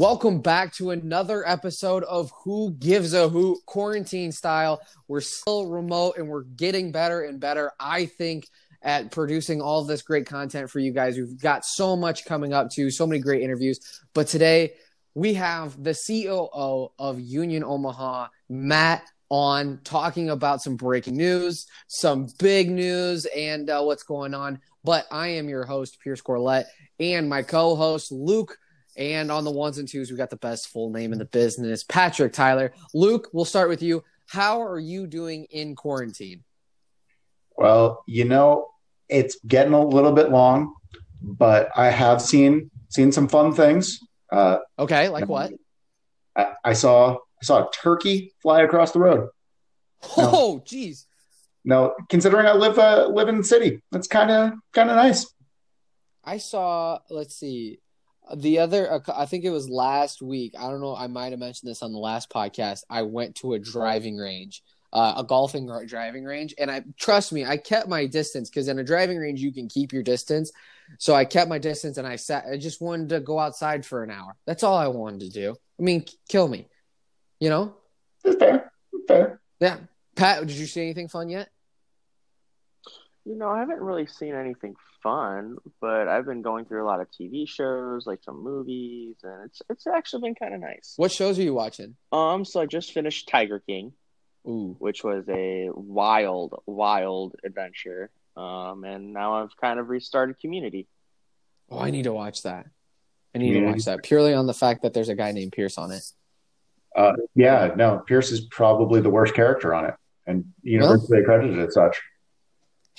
Welcome back to another episode of Who Gives a Hoot quarantine style. We're still remote and we're getting better and better, I think, at producing all this great content for you guys. We've got so much coming up to, so many great interviews. But today we have the COO of Union Omaha, Matt, on talking about some breaking news, some big news, and uh, what's going on. But I am your host, Pierce Corlett, and my co host, Luke and on the ones and twos, we got the best full name in the business, Patrick Tyler. Luke, we'll start with you. How are you doing in quarantine? Well, you know, it's getting a little bit long, but I have seen seen some fun things. Uh, okay, like what? I, I, saw I saw a turkey fly across the road. Oh, jeez. No, no, considering I live uh, live in the city, that's kind of kind of nice. I saw. Let's see the other i think it was last week i don't know i might have mentioned this on the last podcast i went to a driving range uh, a golfing driving range and i trust me i kept my distance because in a driving range you can keep your distance. So i kept my distance and i sat i just wanted to go outside for an hour. That's all i wanted to do. I mean kill me. You know? Fair. Fair. Yeah. Pat did you see anything fun yet you know, I haven't really seen anything fun, but I've been going through a lot of TV shows, like some movies, and it's it's actually been kind of nice. What shows are you watching? Um, so I just finished Tiger King, Ooh. which was a wild, wild adventure. Um, and now I've kind of restarted Community. Oh, I need to watch that. I need to watch that purely on the fact that there's a guy named Pierce on it. Uh, yeah, no, Pierce is probably the worst character on it, and universally well, credited as such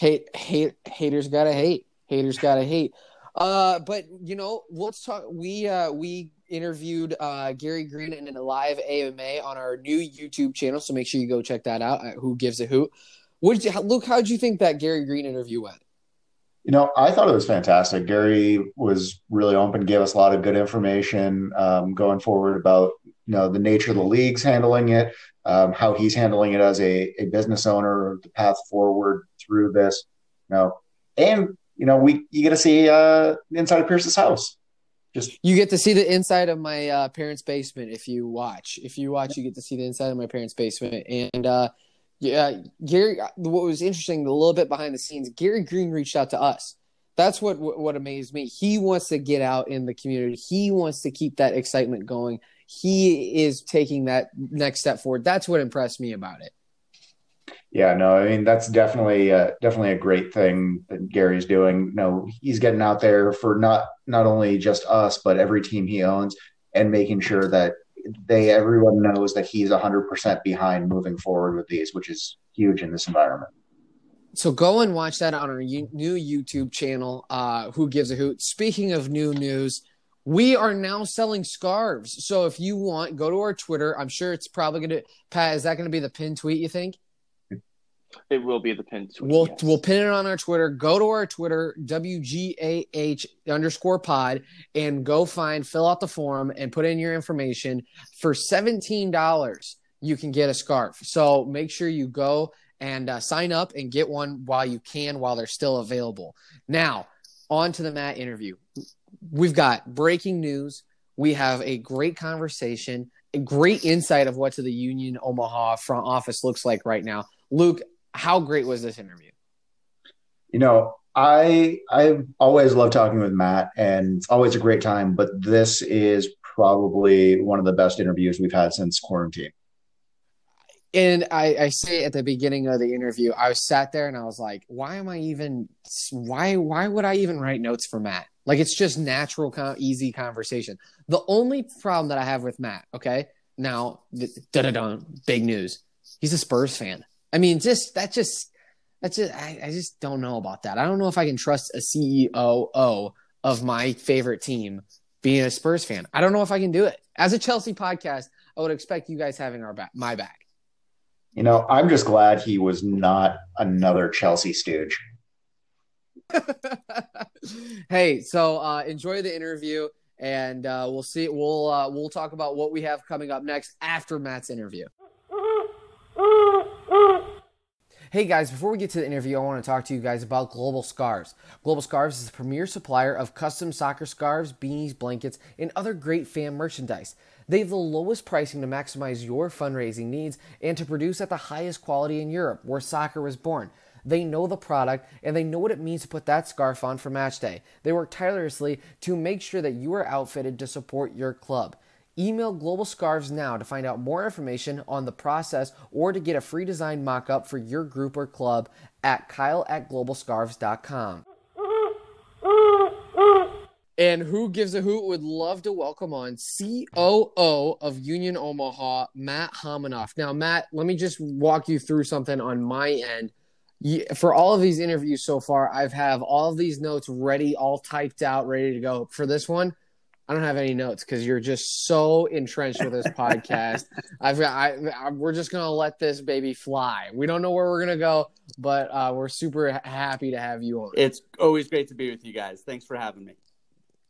hate hate haters gotta hate. Haters gotta hate. Uh but you know let's talk we uh we interviewed uh gary green in a live ama on our new youtube channel so make sure you go check that out who gives a hoot. Did you luke how did you think that gary green interview went? You know i thought it was fantastic. Gary was really open gave us a lot of good information um, going forward about you know the nature of the leagues handling it um, how he's handling it as a, a business owner, the path forward through this, you know, and you know, we you get to see uh, inside of Pierce's house. Just you get to see the inside of my uh, parents' basement if you watch. If you watch, you get to see the inside of my parents' basement. And uh, yeah, Gary. What was interesting, a little bit behind the scenes, Gary Green reached out to us. That's what what amazed me. He wants to get out in the community. He wants to keep that excitement going he is taking that next step forward. That's what impressed me about it. Yeah, no, I mean that's definitely uh, definitely a great thing that Gary's doing. You know, he's getting out there for not not only just us, but every team he owns, and making sure that they everyone knows that he's hundred percent behind moving forward with these, which is huge in this environment. So go and watch that on our new YouTube channel. Uh, Who gives a hoot? Speaking of new news, we are now selling scarves. So if you want, go to our Twitter. I'm sure it's probably going to, Pat, is that going to be the pin tweet, you think? It will be the pin tweet. We'll, yes. we'll pin it on our Twitter. Go to our Twitter, WGAH underscore pod, and go find, fill out the form, and put in your information. For $17, you can get a scarf. So make sure you go and uh, sign up and get one while you can, while they're still available. Now, on to the Matt interview we've got breaking news. We have a great conversation, a great insight of what to the Union Omaha front office looks like right now. Luke, how great was this interview? You know, I I've always loved talking with Matt, and it's always a great time. But this is probably one of the best interviews we've had since quarantine. And I, I say at the beginning of the interview, I was sat there and I was like, why am I even why why would I even write notes for Matt? Like it's just natural, easy conversation. The only problem that I have with Matt, okay, now, da da da, big news. He's a Spurs fan. I mean, just that just that's just I, I just don't know about that. I don't know if I can trust a CEO of my favorite team being a Spurs fan. I don't know if I can do it. As a Chelsea podcast, I would expect you guys having our back, my back. You know, I'm just glad he was not another Chelsea stooge. hey, so uh, enjoy the interview, and uh, we'll see. We'll uh, we'll talk about what we have coming up next after Matt's interview. Hey guys, before we get to the interview, I want to talk to you guys about Global Scarves. Global Scarves is the premier supplier of custom soccer scarves, beanies, blankets, and other great fan merchandise. They have the lowest pricing to maximize your fundraising needs and to produce at the highest quality in Europe, where soccer was born. They know the product and they know what it means to put that scarf on for match day. They work tirelessly to make sure that you are outfitted to support your club. Email Global Scarves now to find out more information on the process or to get a free design mock up for your group or club at kyle at globalscarves.com. And who gives a hoot would love to welcome on COO of Union Omaha, Matt Hominoff. Now, Matt, let me just walk you through something on my end. For all of these interviews so far, I've have all of these notes ready, all typed out, ready to go. For this one, I don't have any notes because you're just so entrenched with this podcast. I've got, I, I, we're just gonna let this baby fly. We don't know where we're gonna go, but uh, we're super happy to have you on. It's always great to be with you guys. Thanks for having me.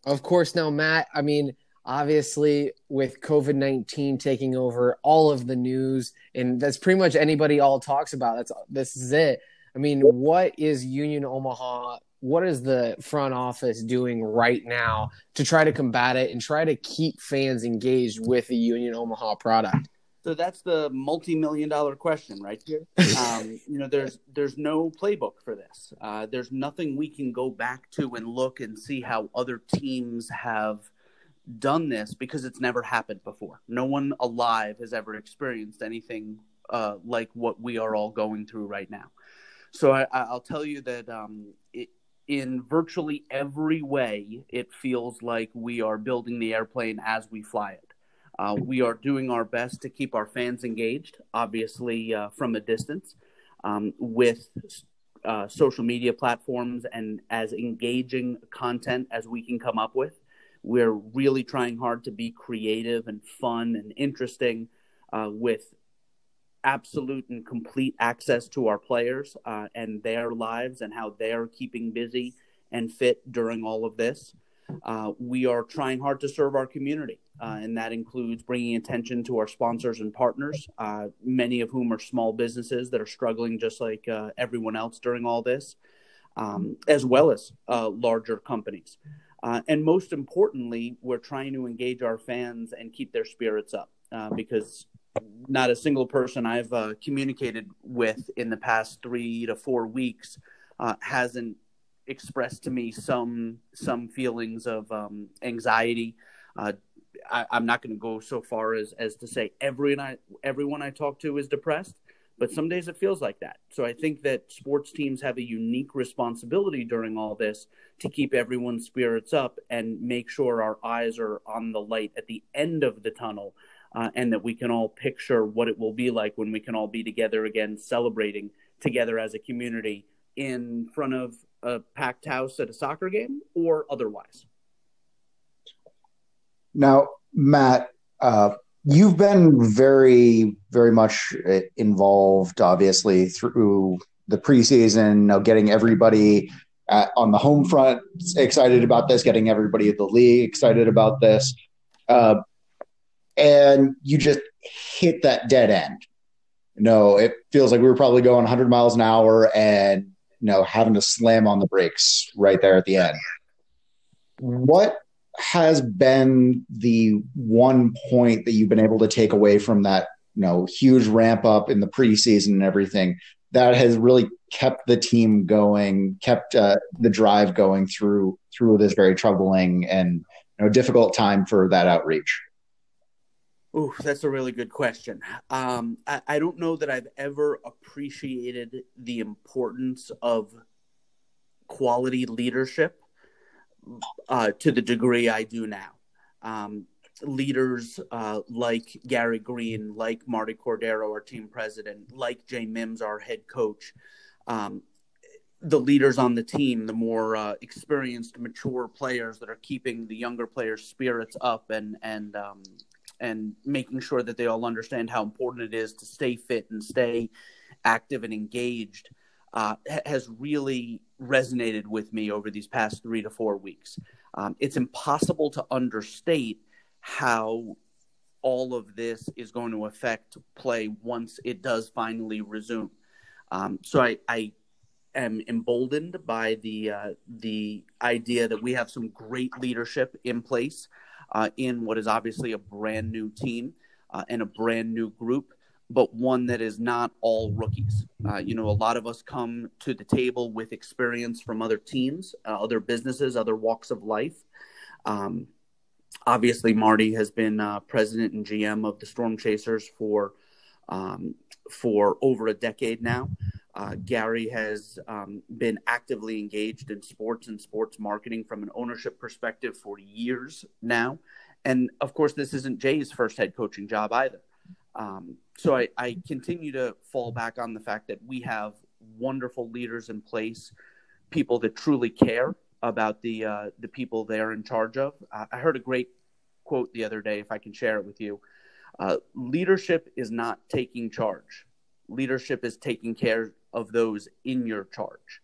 Of course, now Matt. I mean, obviously, with COVID nineteen taking over all of the news, and that's pretty much anybody all talks about. That's this is it. I mean, what is Union Omaha what is the front office doing right now to try to combat it and try to keep fans engaged with the Union Omaha product? So that's the multi-million dollar question right here. Um, you know, there's there's no playbook for this. Uh, there's nothing we can go back to and look and see how other teams have done this because it's never happened before. No one alive has ever experienced anything uh, like what we are all going through right now. So I, will tell you that um, in virtually every way, it feels like we are building the airplane as we fly it. Uh, we are doing our best to keep our fans engaged, obviously uh, from a distance, um, with uh, social media platforms and as engaging content as we can come up with. We're really trying hard to be creative and fun and interesting uh, with absolute and complete access to our players uh, and their lives and how they're keeping busy and fit during all of this. Uh, we are trying hard to serve our community, uh, and that includes bringing attention to our sponsors and partners, uh, many of whom are small businesses that are struggling just like uh, everyone else during all this, um, as well as uh, larger companies. and most importantly, we're trying to engage our fans and keep their spirits up because not a single person I've uh, communicated with in the past three to four weeks uh, hasn't expressed to me some some feelings of um, anxiety. Uh, I, am not going to go so far as as to say everyone I everyone I talk to is depressed, but some days it feels like that. So I think that sports teams have a unique responsibility during all this to keep everyone's spirits up and make sure our eyes are on the light at the end of the tunnel uh, and that we can all picture what it will be like when we can all be together again, celebrating together as a community in front of a packed house at a soccer game or otherwise. Now, Matt, uh, you've been very, very much involved, obviously, through the preseason, know, getting everybody at, on the home front excited about this, getting everybody at the league excited about this. Uh, and you just hit that dead end. no, it feels like we were probably going 100 miles an hour and you know having to slam on the brakes right there at the end. What has been the one point that you've been able to take away from that you know huge ramp up in the preseason and everything that has really kept the team going, kept uh, the drive going through through this very troubling and you know difficult time for that outreach? Oh, that's a really good question. Um, I, I, don't know that I've ever appreciated the importance of quality leadership uh, to the degree I do now. Um, leaders uh, like Gary Green, like Martie Cordaro, our team president, like Jay Mims, our head coach, um, the leaders on the team, the more uh, experienced, mature players that are keeping the younger players' spirits up and and um, and making sure that they all understand how important it is to stay fit and stay active and engaged uh, has really resonated with me over these past three to four weeks. Um, it's impossible to understate how all of this is going to affect play once it does finally resume. Um, so I, I am emboldened by the uh, the idea that we have some great leadership in place uh, in what is obviously a brand new team uh, and a brand new group, but one that is not all rookies. Uh, you know, a lot of us come to the table with experience from other teams, uh, other businesses, other walks of life. Um, obviously, Martie has been uh, president and GM of the Storm Chasers for um, for over a decade now. Uh, Gary has um, been actively engaged in sports and sports marketing from an ownership perspective for years now. And of course, this isn't Jay's first head coaching job either. Um, so I, I, continue to fall back on the fact that we have wonderful leaders in place, people that truly care about the uh, the people they're in charge of. Uh, I heard a great quote the other day, if I can share it with you. Uh, leadership is not taking charge. Leadership is taking care of those in your charge,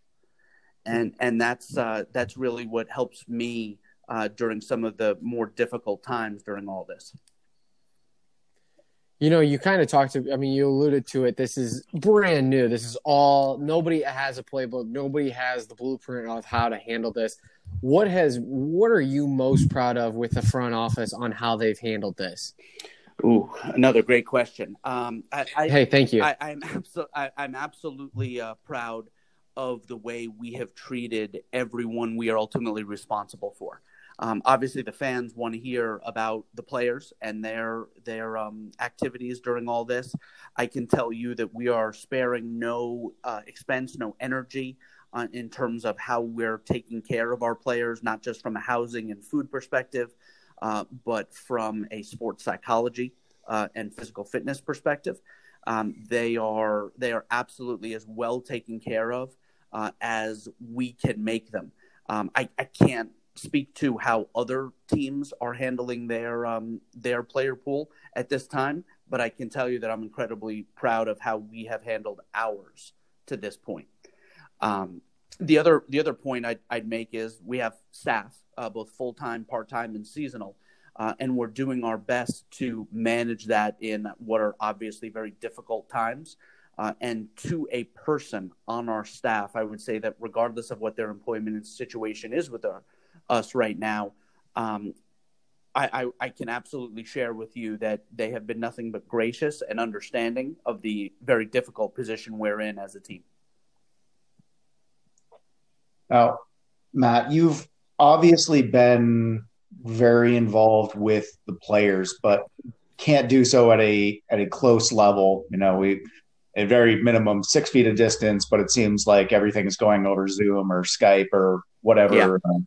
and and that's uh, that's really what helps me uh, during some of the more difficult times during all this. You know, you kind of talked to, I mean, you alluded to it. This is brand new. This is all, nobody has a playbook. Nobody has the blueprint of how to handle this. What has, what are you most proud of with the front office on how they've handled this? Ooh, another great question. Um, I, I, hey, thank you. I, am abso- I, am absolutely uh, proud of the way we have treated everyone we are ultimately responsible for. Um, obviously, the fans want to hear about the players and their their um, activities during all this. I can tell you that we are sparing no uh, expense, no energy uh, in terms of how we're taking care of our players, not just from a housing and food perspective, uh, but from a sports psychology uh, and physical fitness perspective. Um, they are they are absolutely as well taken care of uh, as we can make them. Um, I, I, can't speak to how other teams are handling their um, their player pool at this time, but I can tell you that I'm incredibly proud of how we have handled ours to this point. Um, the other the other point I'd, I'd make is we have staff uh, both full time, part time, and seasonal. Uh, and we're doing our best to manage that in what are obviously very difficult times. Uh, and to a person on our staff, I would say that regardless of what their employment situation is with our, us right now, um, I, I, I, can absolutely share with you that they have been nothing but gracious and understanding of the very difficult position we're in as a team. Now, Matt, you've obviously been very involved with the players, but can't do so at a at a close level. You know, we a very minimum six feet of distance, but it seems like everything is going over Zoom or Skype or whatever yeah. uh,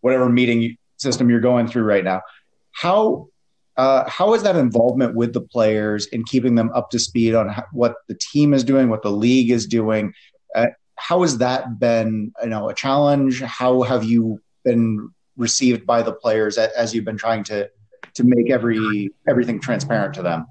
whatever meeting system you're going through right now. How uh, how is that involvement with the players in keeping them up to speed on how, what the team is doing, what the league is doing? Uh, how has that been, you know, a challenge? How have you been received by the players as you've been trying to to make every everything transparent to them?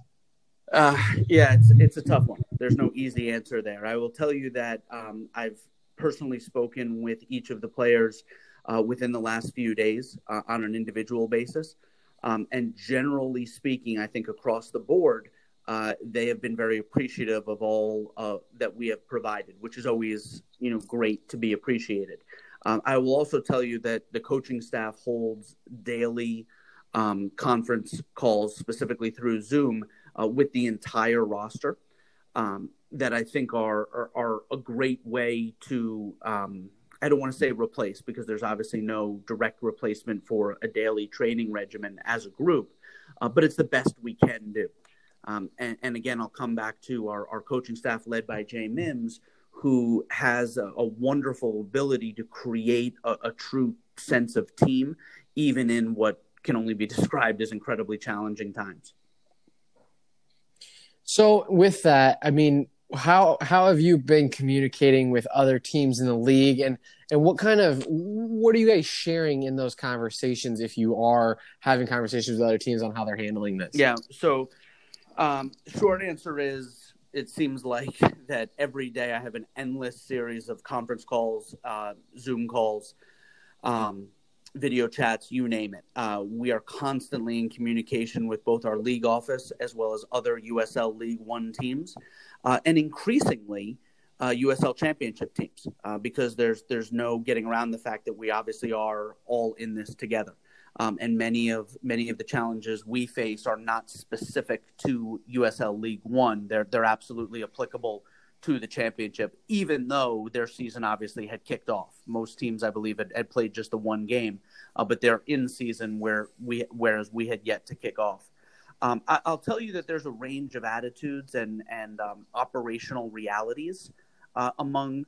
Uh, yeah, it's it's a tough one. There's no easy answer there. I will tell you that um, I've personally spoken with each of the players uh, within the last few days uh, on an individual basis, um, and generally speaking, I think across the board, uh, they have been very appreciative of all uh, that we have provided, which is always you know great to be appreciated. Um, I will also tell you that the coaching staff holds daily um, conference calls, specifically through Zoom, uh, with the entire roster. Um, that I think are, are, are a great way to um, I don't want to say replace because there's obviously no direct replacement for a daily training regimen as a group, uh, but it's the best we can do. Um, and, and, again, I'll come back to our, our coaching staff led by Jay Mims, who has a, a wonderful ability to create a, a, true sense of team, even in what can only be described as incredibly challenging times. So, with that, I mean, how how have you been communicating with other teams in the league, and and what kind of what are you guys sharing in those conversations if you are having conversations with other teams on how they're handling this? Yeah. So, um, short answer is it seems like that every day I have an endless series of conference calls, uh, Zoom calls, um, video chats, you name it. Uh, we are constantly in communication with both our league office as well as other USL League One teams. Uh, and increasingly, uh, USL Championship teams uh, because there's there's no getting around the fact that we obviously are all in this together. Um, and many of many of the challenges we face are not specific to USL League One. They're they're absolutely applicable to the championship, even though their season obviously had kicked off. Most teams, I believe, had, had played just the one game, uh, but they're in season where we whereas we had yet to kick off. Um, I, will tell you that there's a range of attitudes and and um, operational realities uh, among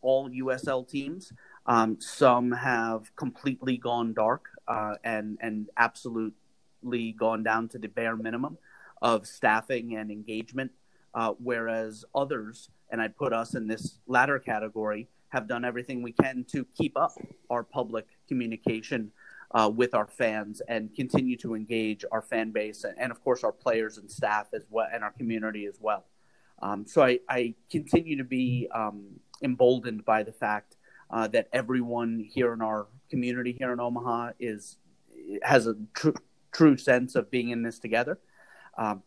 all USL teams. Um, some have completely gone dark uh, and and absolutely gone down to the bare minimum of staffing and engagement, uh, whereas others, and I'd put us in this latter category, have done everything we can to keep up our public communication uh, with our fans and continue to engage our fan base and, and, of course our players and staff as well and our community as well. Um, so I, I, continue to be um, emboldened by the fact uh, that everyone here in our community here in Omaha is has a tr- true sense of being in this together, um,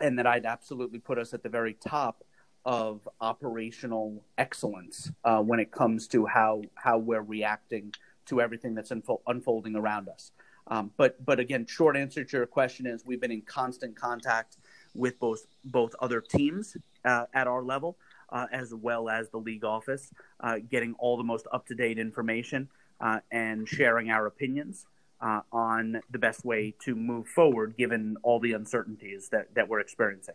and that I'd absolutely put us at the very top of operational excellence uh, when it comes to how how we're reacting to everything that's unfo- unfolding around us. Um, but but again, short answer to your question is we've been in constant contact with both both other teams uh, at our level uh, as well as the league office, uh, getting all the most up to date information uh, and sharing our opinions uh, on the best way to move forward given all the uncertainties that, that we're experiencing.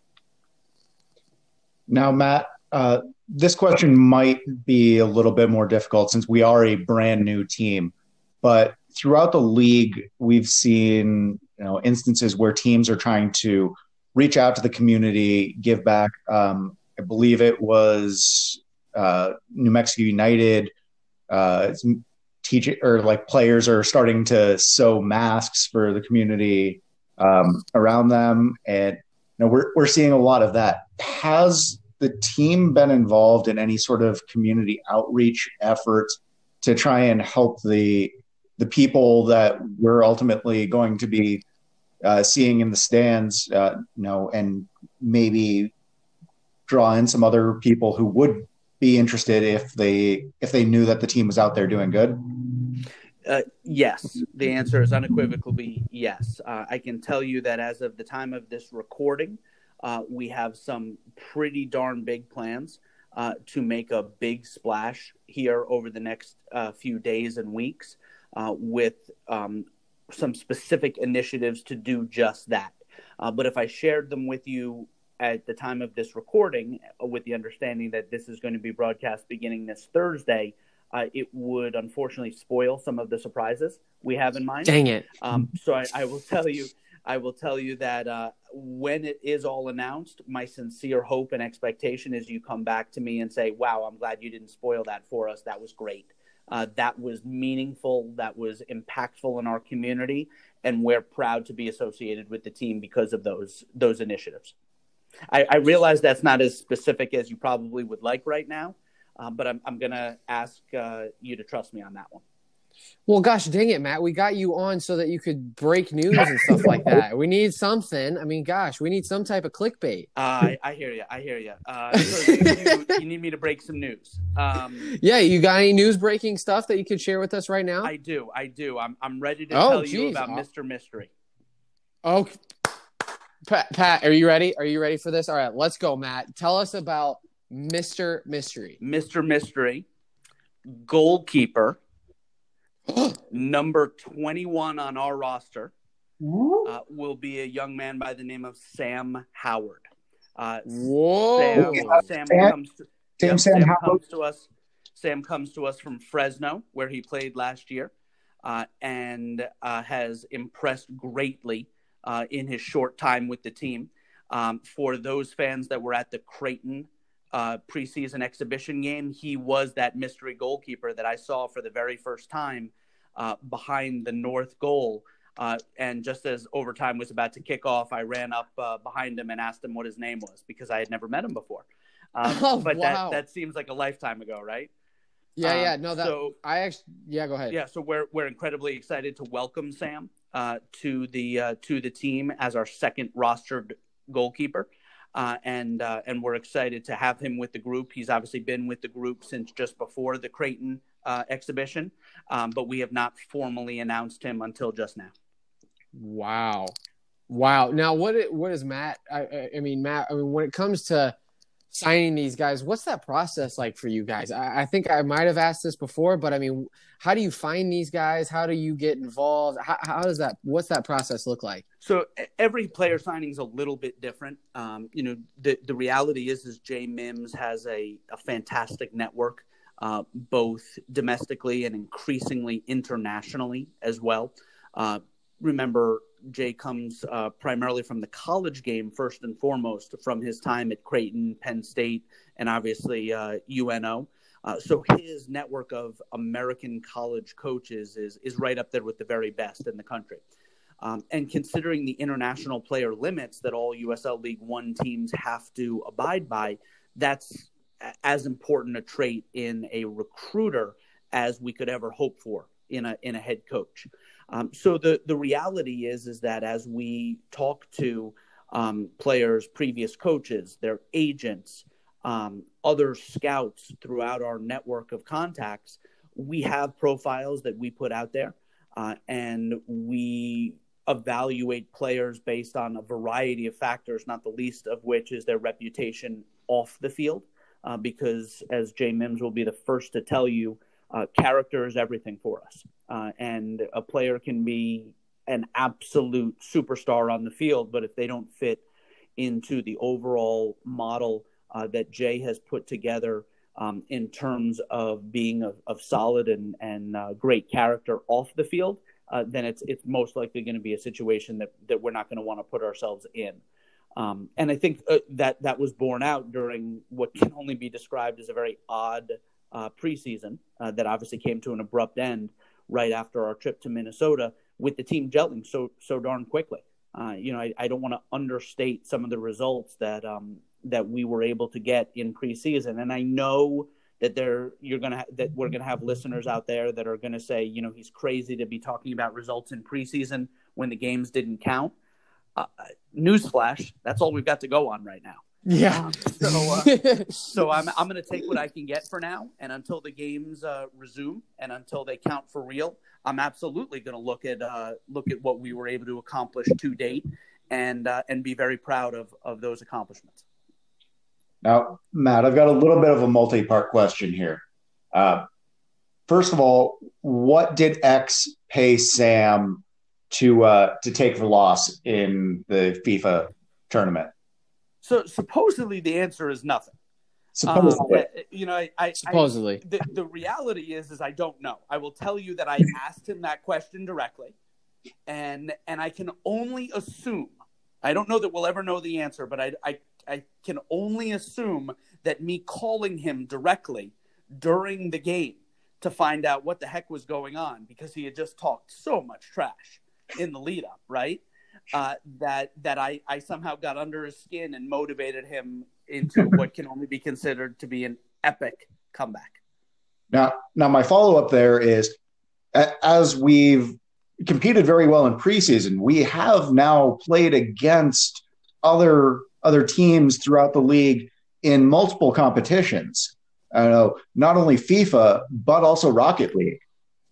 Now, Matt, uh, this question might be a little bit more difficult since we are a brand new team, but throughout the league, we've seen you know instances where teams are trying to reach out to the community, give back. Um, I believe it was uh, New Mexico United. Uh, teach or like players are starting to sew masks for the community um, around them, and you know, we're we're seeing a lot of that. Has the team been involved in any sort of community outreach efforts to try and help the the people that we're ultimately going to be uh, seeing in the stands, uh, you know, and maybe draw in some other people who would be interested if they if they knew that the team was out there doing good? Uh, yes, the answer is unequivocally yes. Uh, I can tell you that as of the time of this recording, uh, we have some pretty darn big plans uh, to make a big splash here over the next uh, few days and weeks uh, with um, some specific initiatives to do just that. But if I shared them with you at the time of this recording, uh, with the understanding that this is going to be broadcast beginning this Thursday, uh, it would unfortunately spoil some of the surprises we have in mind. Dang it! Um, so I, I, will tell you, I will tell you that uh, when it is all announced, my sincere hope and expectation is you come back to me and say, "Wow, I'm glad you didn't spoil that for us. That was great." uh, that was meaningful, that was impactful in our community, and we're proud to be associated with the team because of those those initiatives. I, I realize that's not as specific as you probably would like right now, uh, but I'm I'm going to ask uh, you to trust me on that one. Well, gosh dang it, Matt. We got you on so that you could break news and stuff like that. We need something. I mean, gosh, we need some type of clickbait. Uh, I, I hear you. I hear you. Uh, so you, you, need me to break some news. Um, yeah, you got any news breaking stuff that you could share with us right now? I do. I do. I'm, I'm ready to oh, tell geez. you about. Mr. Mystery. Oh, Pat, Pat, are you ready? Are you ready for this? All right, let's go, Matt. Tell us about Mr. Mystery. Mr. Mystery, goalkeeper Number 21 on our roster uh, will be a young man by the name of Sam Howard. Uh, Whoa! Sam, Sam, comes to, Sam, yep, Sam, Sam comes to us. Sam comes to us from Fresno, where he played last year, uh, and uh, has impressed greatly uh, in his short time with the team. Um, for those fans that were at the Creighton uh, preseason exhibition game, he was that mystery goalkeeper that I saw for the very first time uh, behind the north goal. Uh, and just as overtime was about to kick off, I ran up uh, behind him and asked him what his name was because I had never met him before. Um, oh, but wow. that, that seems like a lifetime ago, right? Yeah, um, yeah, no, that so, I actually, yeah, go ahead. Yeah, so we're we're incredibly excited to welcome Sam uh, to the uh, to the team as our second rostered goalkeeper. uh, and uh, and we're excited to have him with the group. He's obviously been with the group since just before the Creighton uh, exhibition, um, but we have not formally announced him until just now. Wow, wow. Now, what what is Matt? I, I mean, Matt. I mean, when it comes to signing these guys, what's that process like for you guys? I, I think I might have asked this before, but I mean, how do you find these guys? How do you get involved? How, how does that? What's that process look like? So every player signing is a little bit different. Um, you know, the the reality is is Jay Mims has a, a fantastic network, uh, both domestically and increasingly internationally as well. Uh, remember, Jay comes uh, primarily from the college game first and foremost, from his time at Creighton, Penn State, and obviously UNO. Uh, so his network of American college coaches is is right up there with the very best in the country. Um, and considering the international player limits that all USL League One teams have to abide by, that's as important a trait in a recruiter as we could ever hope for in a in a head coach. Um, so the the reality is is that as we talk to um, players, previous coaches, their agents, um, other scouts throughout our network of contacts, we have profiles that we put out there, uh, and we evaluate players based on a variety of factors, not the least of which is their reputation off the field. Uh, because, as Jay Mims will be the first to tell you, uh, character is everything for us. Uh, and a player can be an absolute superstar on the field, but if they don't fit into the overall model uh, that Jay has put together um, in terms of being of, of solid and, and uh, great character off the field, uh, then it's it's most likely going to be a situation that that we're not going to want to put ourselves in. Um, and I think uh, that that was borne out during what can only be described as a very odd uh, preseason uh, that obviously came to an abrupt end right after our trip to Minnesota with the team gelling so so darn quickly. Uh, you know, I, I don't want to understate some of the results that um, that we were able to get in preseason, and I know that they're you're gonna that we're gonna have listeners out there that are gonna say, you know, he's crazy to be talking about results in preseason when the games didn't count. Uh, newsflash, that's all we've got to go on right now. Yeah. Um, so, uh, so I'm I'm going to take what I can get for now, and until the games uh, resume and until they count for real, I'm absolutely going to look at uh, look at what we were able to accomplish to date, and uh, and be very proud of of those accomplishments. Now, Matt, I've got a little bit of a multi part question here. Uh, first of all, what did X pay Sam to uh, to take the loss in the FIFA tournament? So supposedly the answer is nothing. Supposedly, um, you know, I, I supposedly I, the, the reality is is I don't know. I will tell you that I asked him that question directly, and and I can only assume. I don't know that we'll ever know the answer, but I I I can only assume that me calling him directly during the game to find out what the heck was going on because he had just talked so much trash in the lead up, right? Uh, that that I, I somehow got under his skin and motivated him into what can only be considered to be an epic comeback. Now, now my follow up there is, as we've competed very well in preseason, we have now played against other other teams throughout the league in multiple competitions. I know not only FIFA but also Rocket League,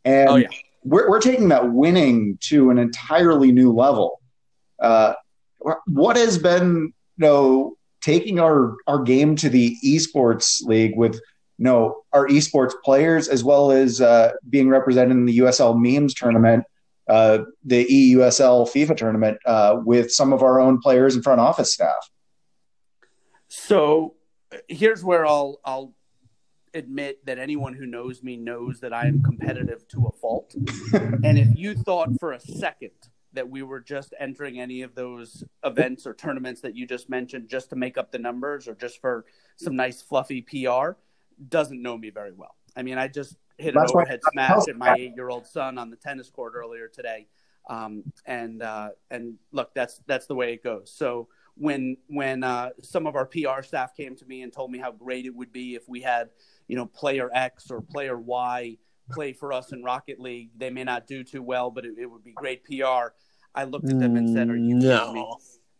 and oh, yeah. we're we're taking that winning to an entirely new level. Uh, what has been you know taking our our game to the esports league with you know our esports players as well as uh, being represented in the USL memes tournament, uh, the EUSL FIFA tournament uh, with some of our own players and front office staff. So here's where I'll I'll admit that anyone who knows me knows that I am competitive to a fault. and if you thought for a second that we were just entering any of those events or tournaments that you just mentioned just to make up the numbers or just for some nice fluffy PR, doesn't know me very well. I mean, I just hit an That's overhead smash at my eight-year-old son on the tennis court earlier today, um, and uh, and look, that's that's the way it goes. So when when uh, some of our PR staff came to me and told me how great it would be if we had, you know, player X or player Y play for us in Rocket League. They may not do too well, but it, it would be great PR. I looked at them and said, "Are you no. kidding me?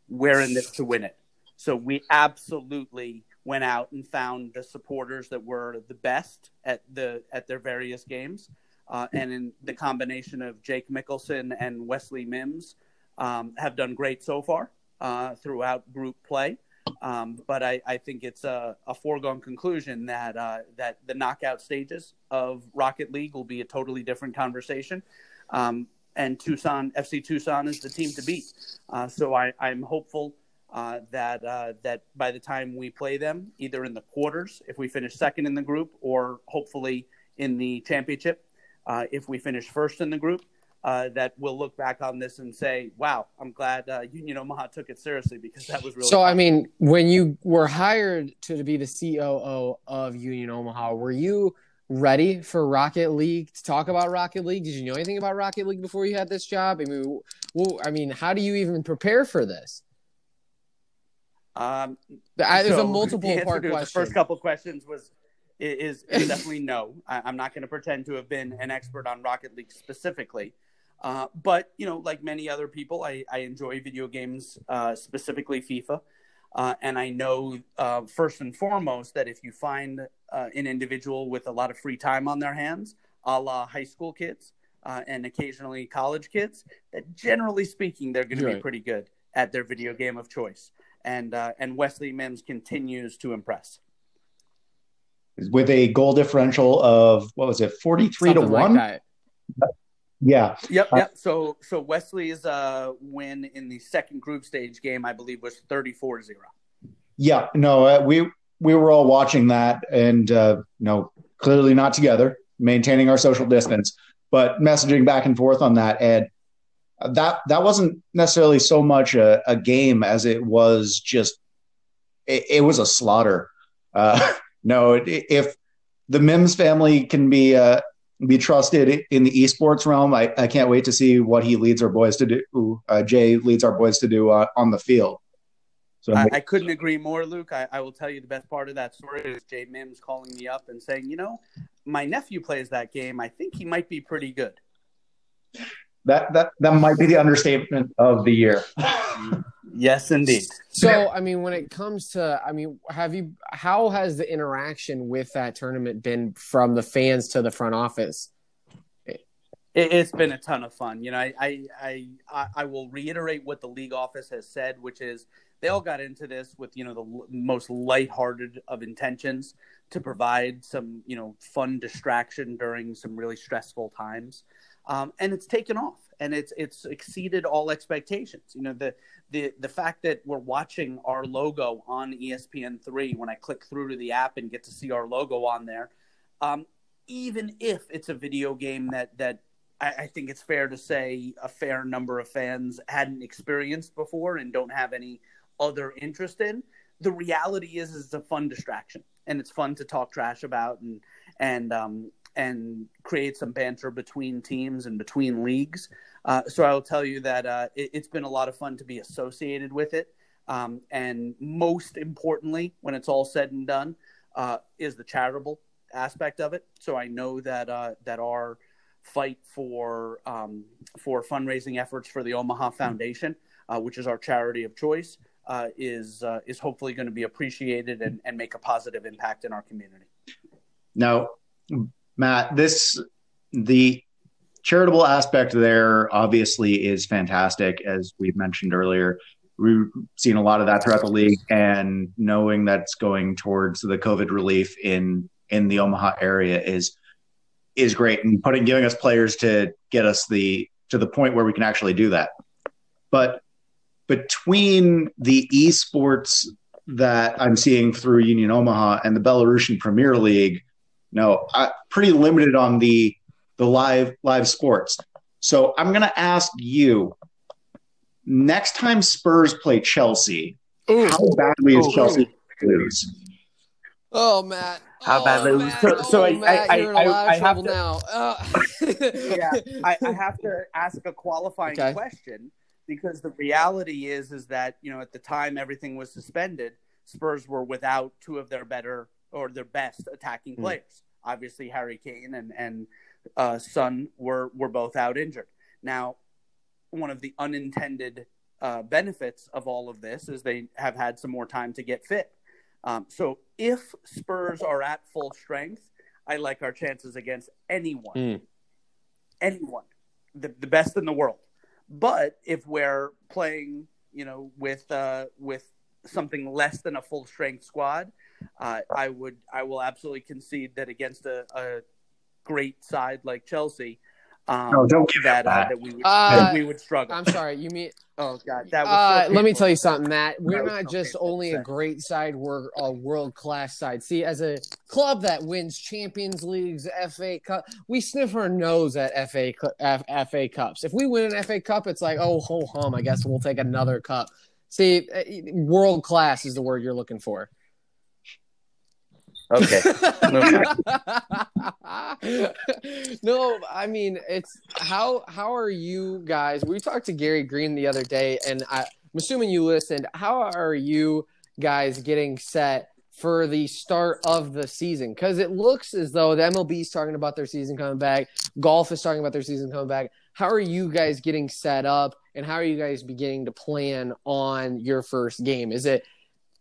We're in this to win it." So we absolutely went out and found the supporters that were the best at the at their various games. Uh, and in the combination of Jake Mickelson and Wesley Mims um, have done great so far uh, throughout group play. Um, but I, I, think it's a, a, foregone conclusion that uh, that the knockout stages of Rocket League will be a totally different conversation. Um, and Tucson FC Tucson is the team to beat. Uh, so I, am hopeful uh, that uh, that by the time we play them, either in the quarters, if we finish second in the group, or hopefully in the championship, uh, if we finish first in the group, uh, that we'll look back on this and say, "Wow, I'm glad uh, Union Omaha took it seriously because that was really." So, fun. I mean, when you were hired to be the COO of Union Omaha, were you ready for Rocket League to talk about Rocket League? Did you know anything about Rocket League before you had this job? I mean, well, I mean, how do you even prepare for this? Um, there's so a multiple part question. The first couple questions was is, is definitely no. I, am not going to pretend to have been an expert on Rocket League specifically. Uh, but you know, like many other people, I, I enjoy video games, uh, specifically FIFA, uh, and I know uh, first and foremost that if you find uh, an individual with a lot of free time on their hands, a la high school kids uh, and occasionally college kids, that generally speaking, they're going right. to be pretty good at their video game of choice. And and Wesley Mims continues to impress with a goal differential of what was it, forty three to one. Like yeah. Yep. Yep. so so Wesley's uh, win in the second group stage game, I believe, was 34-0. Yeah. No, uh, we we were all watching that, and uh, no, clearly not together, maintaining our social distance, but messaging back and forth on that, and that that wasn't necessarily so much a, a game as it was just it, it was a slaughter. Uh, no, if the Mims family can be uh, be trusted in the esports realm, I, I can't wait to see what he leads our boys to do. Uh, Jay leads our boys to do uh, on the field. So I, I, couldn't agree more, Luke. I, I, will tell you the best part of that story is Jay Mims calling me up and saying, you know, my nephew plays that game. I think he might be pretty good. That that that might be the understatement of the year. Yes, indeed. So, I mean, when it comes to, I mean, have you, how has the interaction with that tournament been from the fans to the front office? It, has been a ton of fun. You know, I, I, I, I will reiterate what the league office has said, which is they all got into this with, you know, the most lighthearted of intentions to provide some, you know, fun distraction during some really stressful times. Um, and it's taken off and it's it's exceeded all expectations. You know, the the the fact that we're watching our logo on ESPN three when I click through to the app and get to see our logo on there, um, even if it's a video game that that I, I, think it's fair to say a fair number of fans hadn't experienced before and don't have any other interest in. The reality is, is it's a fun distraction and it's fun to talk trash about and and um, and create some banter between teams and between leagues. Uh, so I will tell you that uh, it, has been a lot of fun to be associated with it. Um, and most importantly, when it's all said and done, uh, is the charitable aspect of it. So I know that uh, that our fight for um, for fundraising efforts for the Omaha Foundation, uh, which is our charity of choice, uh, is is hopefully going to be appreciated and, and make a positive impact in our community. Now, Matt, this the charitable aspect there obviously is fantastic, as we've mentioned earlier. We've seen a lot of that throughout the league, and knowing that's going towards the COVID relief in in the Omaha area is is great, and putting giving us players to get us the to the point where we can actually do that. But between the esports that I'm seeing through Union Omaha and the Belarusian Premier League, no, I, pretty limited on the the live live sports. So I'm going to ask you next time Spurs play Chelsea, Ooh. how badly is Ooh. Chelsea lose? Oh, Matt. How oh, badly lose? So, so oh, I, I, I, I, I have to, now. Uh. yeah, I, I, have to ask a qualifying okay. question because the reality is is that you know at the time everything was suspended, Spurs were without two of their better or their best attacking mm. players. Obviously, Harry Kane and and uh, Son were were both out injured. Now, one of the unintended uh, benefits of all of this is they have had some more time to get fit. Um, so if Spurs are at full strength, I like our chances against anyone, Mm. anyone, the, the best in the world. But if we're playing, you know, with uh, with something less than a full strength squad, uh, I would I will absolutely concede that against a, a great side like Chelsea, um, No, don't give that, him uh, that. that we would Uh, that we would struggle. I'm sorry. You mean oh God, that was Uh, so let me tell you something, Matt. We're That not so just only a great side; we're a world class side. See, as a club that wins Champions Leagues, FA Cup, we sniff our nose at FA F- FA Cups. If we win an FA Cup, it's like, oh, ho hum. I guess we'll take another cup. See, world class is the word you're looking for. Okay. no, I mean it's how how are you guys? We talked to Gary Green the other day, and I, I'm assuming you listened. How are you guys getting set for the start of the season? Because it looks as though the MLB is talking about their season coming back. Golf is talking about their season coming back. How are you guys getting set up, and how are you guys beginning to plan on your first game? Is it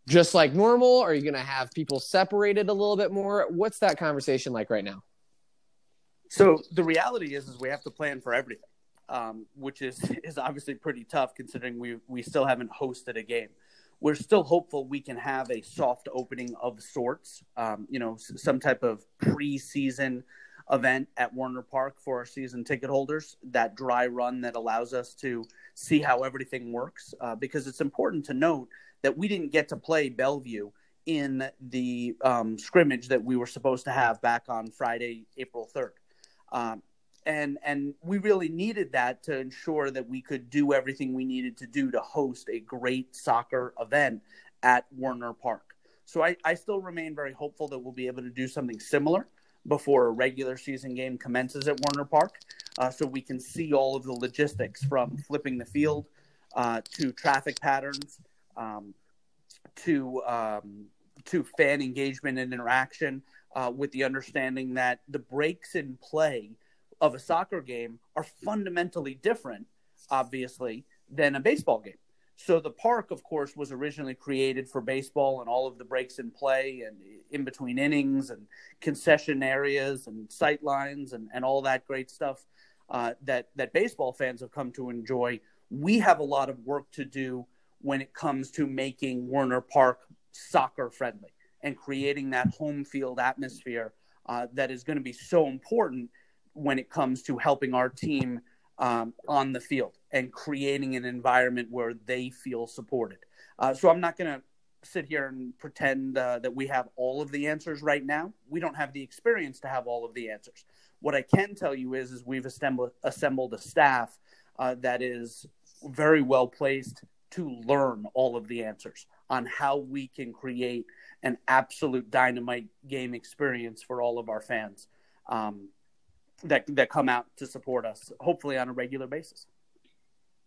just like normal? Are you going to have people separated a little bit more? What's that conversation like right now? So the reality is, is we have to plan for everything, um, which is is obviously pretty tough considering we we still haven't hosted a game. We're still hopeful we can have a soft opening of sorts, um, you know, some type of preseason event at Werner Park for our season ticket holders. That dry run that allows us to see how everything works, uh, because it's important to note that we didn't get to play Bellevue in the um, scrimmage that we were supposed to have back on Friday, April third um, and and we really needed that to ensure that we could do everything we needed to do to host a great soccer event at Werner Park. So I, I still remain very hopeful that we'll be able to do something similar before a regular season game commences at Werner Park, uh, so we can see all of the logistics from flipping the field uh, to traffic patterns um, to um, to fan engagement and interaction uh, with the understanding that the breaks in play of a soccer game are fundamentally different, obviously, than a baseball game. So the park, of course, was originally created for baseball and all of the breaks in play and in between innings and concession areas and sight lines and, and all that great stuff uh, that that baseball fans have come to enjoy. We have a lot of work to do when it comes to making Werner Park soccer friendly and creating that home field atmosphere uh, that is going to be so important when it comes to helping our team um, on the field and creating an environment where they feel supported. Uh, so I'm not going to sit here and pretend uh, that we have all of the answers right now. We don't have the experience to have all of the answers. What I can tell you is, is we've assembled assembled a staff uh, that is very well placed to learn all of the answers on how we can create an absolute dynamite game experience for all of our fans um, that that come out to support us, hopefully on a regular basis.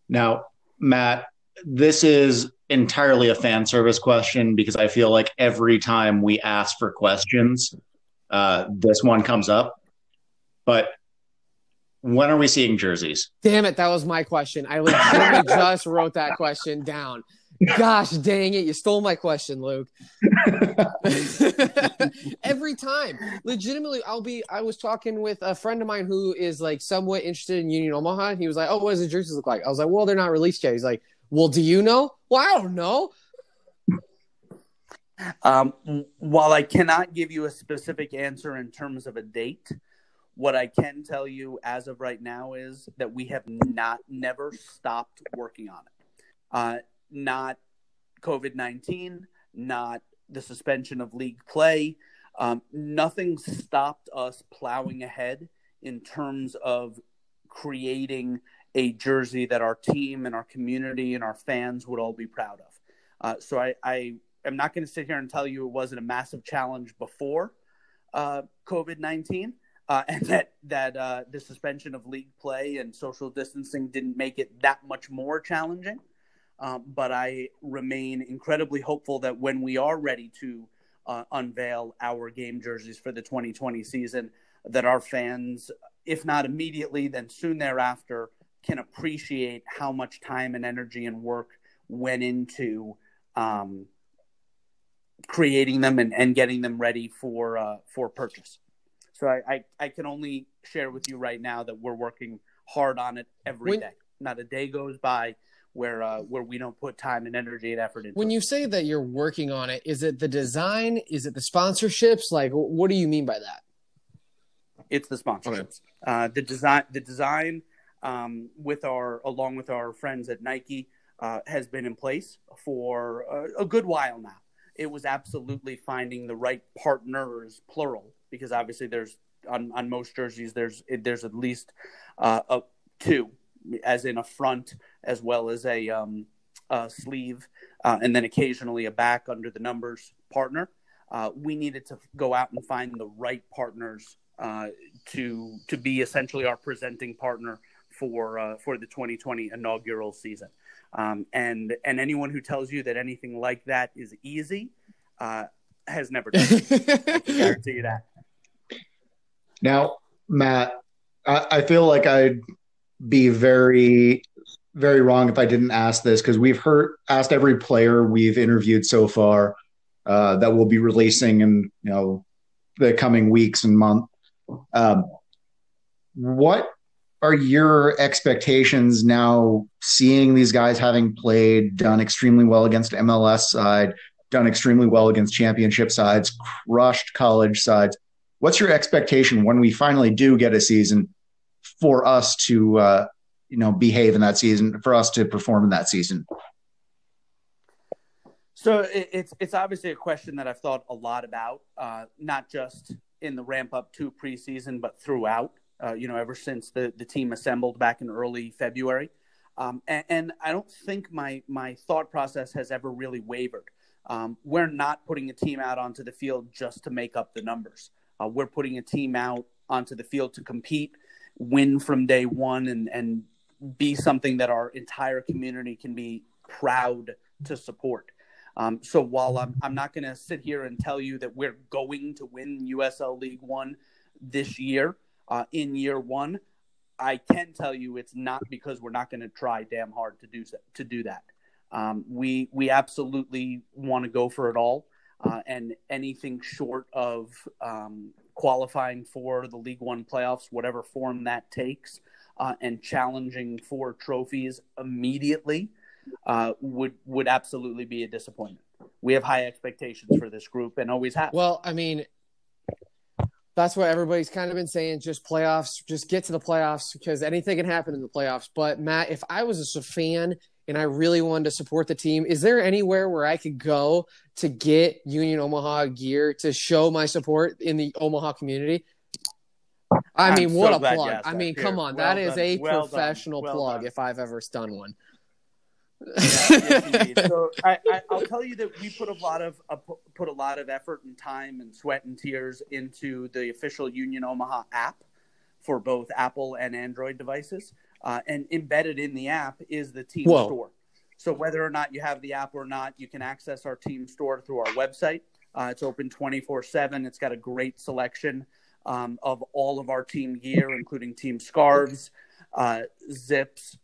Now, Matt, this is entirely a fan service question because I feel like every time we ask for questions, uh, this one comes up. But when are we seeing jerseys? Damn it, that was my question. I legitimately just wrote that question down. Gosh dang it, you stole my question, Luke. Every time. Legitimately, I'll be I was talking with a friend of mine who is like somewhat interested in Union Omaha. And he was like, Oh, what does the jerseys look like? I was like, Well, they're not released yet. He's like, Well, do you know? Well, I don't know. Um, while I cannot give you a specific answer in terms of a date, what I can tell you as of right now is that we have not never stopped working on it. Uh, not COVID 19, not the suspension of league play. Um, nothing stopped us plowing ahead in terms of creating a jersey that our team and our community and our fans would all be proud of. Uh, so I, I am not going to sit here and tell you it wasn't a massive challenge before uh, COVID 19. Uh, and that that uh, the suspension of league play and social distancing didn't make it that much more challenging. Um, but I remain incredibly hopeful that when we are ready to uh, unveil our game jerseys for the 2020 season, that our fans, if not immediately, then soon thereafter, can appreciate how much time and energy and work went into um, creating them and, and getting them ready for uh, for purchase. So I, I, I, can only share with you right now that we're working hard on it every When- day. Not a day goes by where uh, where we don't put time and energy and effort into. It. When you say that you're working on it, is it the design? Is it the sponsorships? Like, what do you mean by that? It's the sponsorships. Uh, the design, the design, um, with our along with our friends at Nike, uh, has been in place for a, a good while now. It was absolutely finding the right partners, plural, because obviously there's on, on most jerseys there's there's at least uh, a, two, as in a front as well as a, um, a sleeve, uh, and then occasionally a back under the numbers partner. Uh, we needed to go out and find the right partners uh, to to be essentially our presenting partner for uh, for the 2020 inaugural season. Um, and and anyone who tells you that anything like that is easy uh, has never done it. I can guarantee you that. Now, Matt, I, I feel like I'd be very, very wrong if I didn't ask this because we've heard asked every player we've interviewed so far uh, that we'll be releasing in you know the coming weeks and month. Um, what are your expectations now? Seeing these guys having played, done extremely well against MLS side, done extremely well against championship sides, crushed college sides what's your expectation when we finally do get a season for us to uh, you know behave in that season for us to perform in that season So it, it's it's obviously a question that I've thought a lot about, uh, not just in the ramp up to preseason, but throughout. Uh, you know, ever since the the team assembled back in early February, um, and, and I don't think my my thought process has ever really wavered. Um, we're not putting a team out onto the field just to make up the numbers. Uh, we're putting a team out onto the field to compete, win from day one, and and be something that our entire community can be proud to support. Um, so while I'm, I'm not going to sit here and tell you that we're going to win USL League One this year, uh, in year one, I can tell you it's not because we're not going to try damn hard to do to do that. Um, we we absolutely want to go for it all, uh, and anything short of um, qualifying for the League One playoffs, whatever form that takes, uh, and challenging for trophies immediately uh, would would absolutely be a disappointment. We have high expectations for this group and always have. Well, I mean, that's what everybody's kind of been saying. Just playoffs, just get to the playoffs because anything can happen in the playoffs. But Matt, if I was a fan and I really wanted to support the team, is there anywhere where I could go to get Union Omaha gear to show my support in the Omaha community? I I'm mean, so what a plug! I mean, Pierre. come on, Well that is done. a Well professional Well plug done. if I've ever done one. yes. So I, I, I'll tell you that we put a lot of uh, put a lot of effort and time and sweat and tears into the official Union Omaha app for both Apple and Android devices. Uh, and embedded in the app is the team Whoa. store. So whether or not you have the app or not, you can access our team store through our website. Uh, it's open 24 7. It's got a great selection um, of all of our team gear, including team scarves, uh, zips,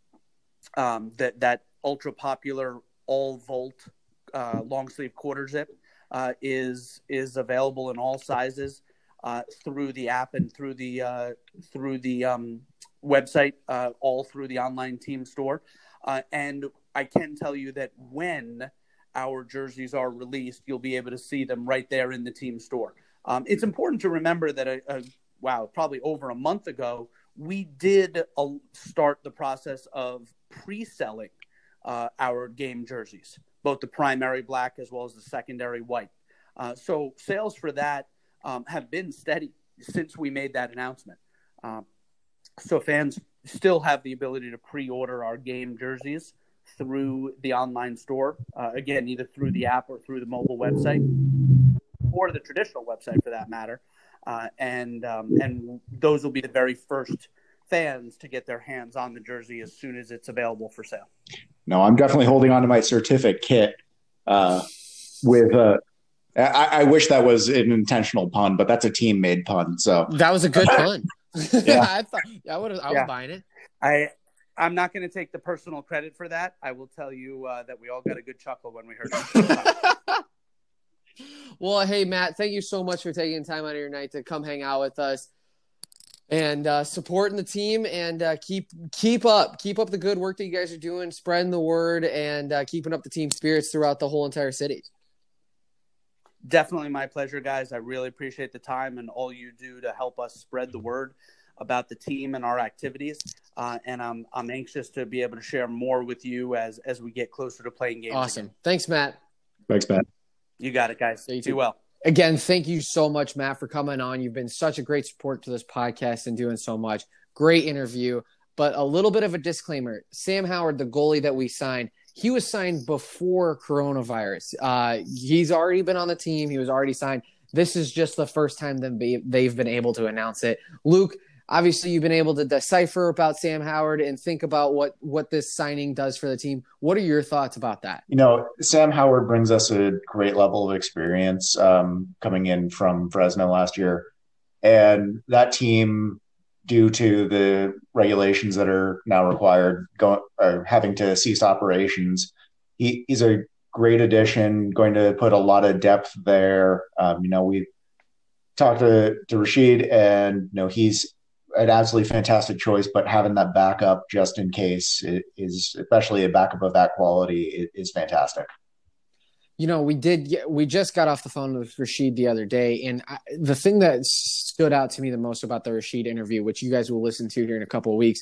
um, that that ultra popular all volt uh, long sleeve quarter zip uh, is is available in all sizes uh, through the app and through the uh, through the um, website, uh, all through the online team store. Uh, and I can tell you that when our jerseys are released, you'll be able to see them right there in the team store. Um, it's important to remember that a, a wow, probably over a month ago, we did uh, start the process of pre-selling uh, our game jerseys, both the primary black as well as the secondary white. Uh, so sales for that um, have been steady since we made that announcement. Um, so fans still have the ability to pre-order our game jerseys through the online store. Uh, again, either through the app or through the mobile website, or the traditional website for that matter. Uh, and um, and those will be the very first fans to get their hands on the jersey as soon as it's available for sale. no i'm definitely holding on to my certificate kit uh, with uh, I, I wish that was an intentional pun but that's a team made pun so That was a good pun. Yeah. I thought I would. I was Yeah. buying it. I I'm not going to take the personal credit for that. I will tell you uh, that we all got a good chuckle when we heard it. well, hey Matt, thank you so much for taking time out of your night to come hang out with us and uh, supporting the team and uh, keep keep up keep up the good work that you guys are doing, spreading the word and uh, keeping up the team spirits throughout the whole entire city. Definitely my pleasure, guys. I really appreciate the time and all you do to help us spread the word about the team and our activities. Uh, and I'm I'm anxious to be able to share more with you as as we get closer to playing games. Awesome. Again. Thanks, Matt. Thanks, Matt. You got it, guys. Yeah, you Do too. well. Again, thank you so much, Matt, for coming on. You've been such a great support to this podcast and doing so much. Great interview. But a little bit of a disclaimer Sam Howard, the goalie that we signed, he was signed before coronavirus. Uh, he's already been on the team, he was already signed. This is just the first time that they- they've been able to announce it. Luke, obviously, you've been able to decipher about Sam Howard and think about what, what this signing does for the team. What are your thoughts about that? You know, Sam Howard brings us a great level of experience um, coming in from Fresno last year. And that team, due to the regulations that are now required, going or having to cease operations, he, he's a great addition, going to put a lot of depth there. Um, you know, we talked to, to Rashid, and you know, he's an absolutely fantastic choice, but having that backup just in case is, especially a backup of that quality, is fantastic. You know, we did. We just got off the phone with Rashid the other day, and I, the thing that stood out to me the most about the Rashid interview, which you guys will listen to here in a couple of weeks,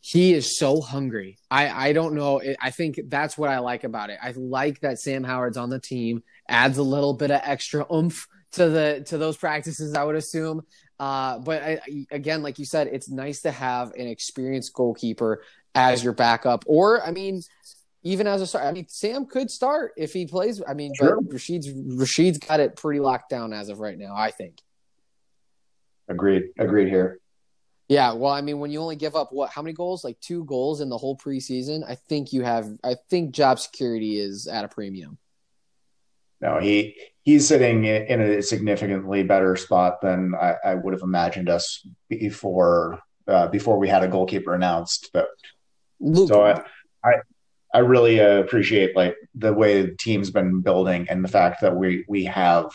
he is so hungry. I I don't know. I think that's what I like about it. I like that Sam Howard's on the team, adds a little bit of extra oomph to the to those practices. I would assume. Uh, but I- again, like you said, it's nice to have an experienced goalkeeper as your backup, or I mean, even as a start. I mean, Sam could start if he plays. I mean, Sure. but Rashid's Rashid's got it pretty locked down as of right now. I think. Agreed. Agreed here. Yeah, well, I mean, when you only give up what? How many goals? Like two goals in the whole preseason. I think you have. I think job security is at a premium. No, he he's sitting in a significantly better spot than I, I would have imagined us before uh, before we had a goalkeeper announced. But Luke, so I, I I really uh, appreciate like the way the team's been building and the fact that we we have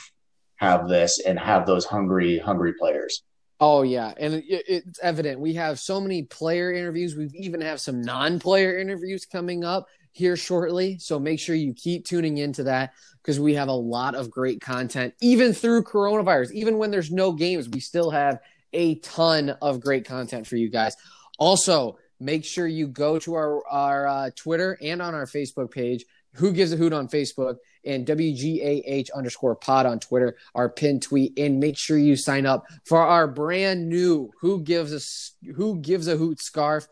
have this and have those hungry hungry players. Oh yeah, and it, it's evident we have so many player interviews. We even have some non-player interviews coming up here shortly. So make sure you keep tuning into that because we have a lot of great content, even through coronavirus. Even when there's no games, we still have a ton of great content for you guys. Also, make sure you go to our our uh, Twitter and on our Facebook page. Who gives a hoot on Facebook and WGAH underscore pod on Twitter, our pinned tweet, and make sure you sign up for our brand new Who Gives a Who Gives a Hoot scarf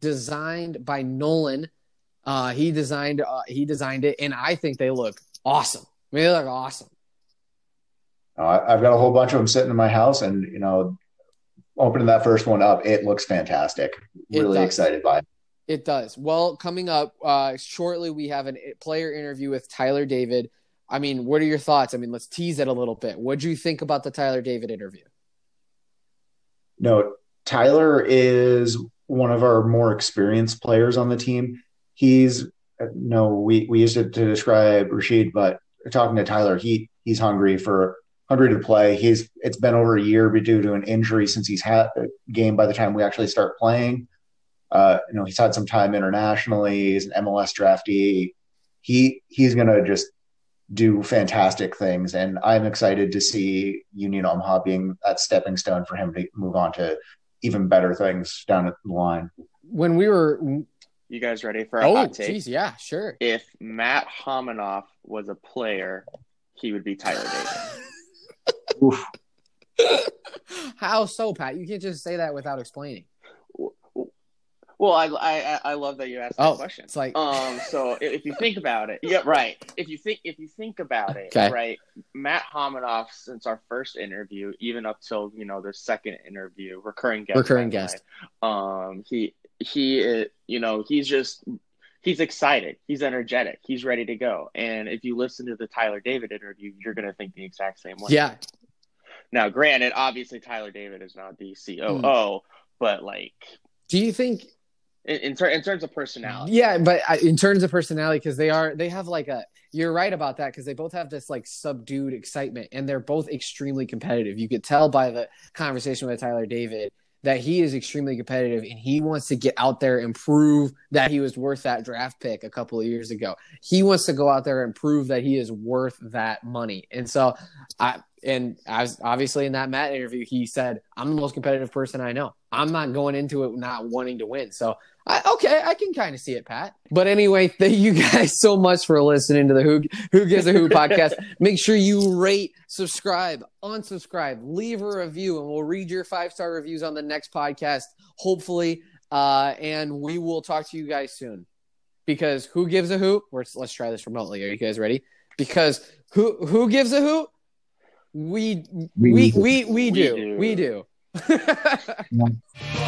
designed by Nolan. Uh, he designed uh, he designed it, and I think they look awesome. I mean, they look awesome. Uh, I've got a whole bunch of them sitting in my house, and you know, opening that first one up, it looks fantastic. Really excited by it. It does. Well, coming up uh, shortly, we have a player interview with Tyler David. I mean, what are your thoughts? I mean, let's tease it a little bit. What do you think about the Tyler David interview? No, Tyler is one of our more experienced players on the team. He's no, we we used it to describe Rashid, but talking to Tyler, he he's hungry for hungry to play. He's it's been over a year due to an injury since he's had a game by the time we actually start playing. Uh, you know, he's had some time internationally. He's an MLS draftee. He he's gonna just do fantastic things, and I'm excited to see Union Omaha being that stepping stone for him to move on to even better things down the line. When we were, You guys ready for a oh, hot take? geez, yeah, sure. If Matt Hominoff was a player, he would be Tyler David. Oof. How so, Pat? You can't just say that without explaining. Well, I, I I love that you asked that Oh, question. it's like Um, so if you think about it, yeah, right. If you think if you think about it, Okay. right, Matt Hominoff, since our first interview, even up till you know the second interview, recurring guest, Recurring guest. way, Um, he he, you know, he's just he's excited, he's energetic, he's ready to go. And if you listen to the Tyler David interview, you're gonna think the exact same way. yeah, Now, granted, obviously Tyler David is not the COO, Hmm. but like Do you think in in, ter- in terms of personality. Yeah, but I- in terms of personality, because they are they have like a you're right about that because they both have this like subdued excitement and they're both extremely competitive. You could tell by the conversation with Tyler David that he is extremely competitive and he wants to get out there and prove that he was worth that draft pick a couple of years ago. He wants to go out there and prove that he is worth that money. And so I and as obviously in that Matt interview, he said, I'm the most competitive person I know. I'm not going into it not wanting to win. So I, okay, I can kind of see it, Pat. But anyway, thank you guys so much for listening to the Who Who Gives a Who podcast. Make sure you rate, subscribe, unsubscribe, leave a review, and we'll read your five star reviews on the next podcast, hopefully. Uh, and we will talk to you guys soon. Because who gives a hoot? Let's let's try this remotely. Are you guys ready? Because who who gives a hoot? We we we we, we do. do. We do.